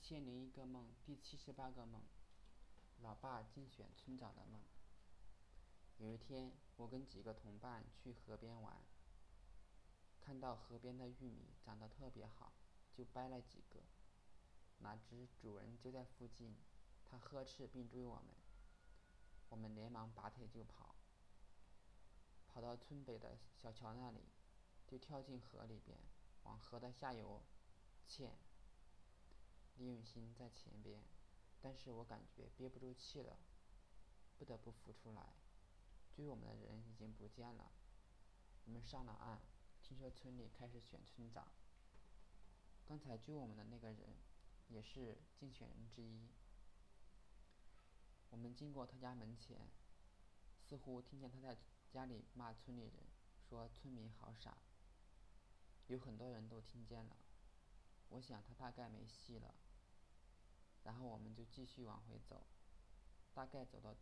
一千零一个梦，第七十八个梦，老爸竞选村长的梦。有一天，我跟几个同伴去河边玩，看到河边的玉米长得特别好，就掰了几个。哪知主人就在附近，他呵斥并追我们，我们连忙拔腿就跑。跑到村北的小桥那里，就跳进河里边，往河的下游潜。李永新在前边，但是我感觉憋不住气了，不得不浮出来。追我们的人已经不见了。我们上了岸，听说村里开始选村长。刚才追我们的那个人，也是竞选人之一。我们经过他家门前，似乎听见他在家里骂村里人，说村民好傻。有很多人都听见了。我想他大概没戏了。然后我们就继续往回走，大概走到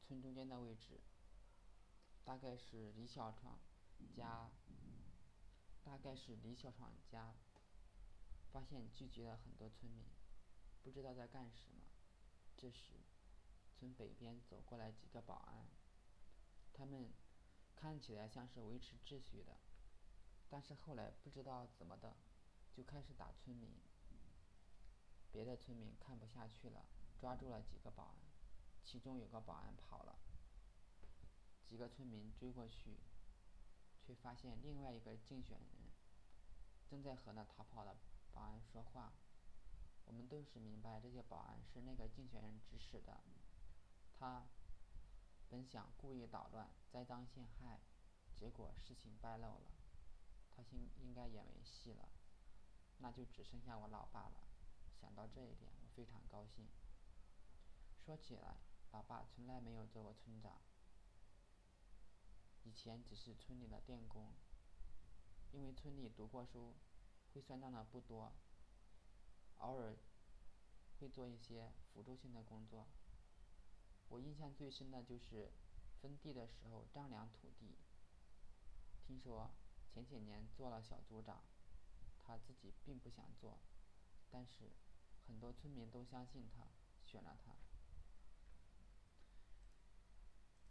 村中间的位置，大概是李小闯家，大概是李小闯家。发现聚集了很多村民，不知道在干什么。这时，村北边走过来几个保安，他们看起来像是维持秩序的，但是后来不知道怎么的，就开始打村民。别的村民看不下去了，抓住了几个保安，其中有个保安跑了。几个村民追过去，却发现另外一个竞选人正在和那逃跑的保安说话。我们顿时明白这些保安是那个竞选人指使的。他本想故意捣乱、栽赃陷害，结果事情败露了，他应应该也没戏了。那就只剩下我老爸了。想到这一点，我非常高兴。说起来，老爸从来没有做过村长，以前只是村里的电工。因为村里读过书、会算账的不多，偶尔会做一些辅助性的工作。我印象最深的就是分地的时候丈量土地。听说前几年做了小组长，他自己并不想做，但是很多村民都相信他，选了他。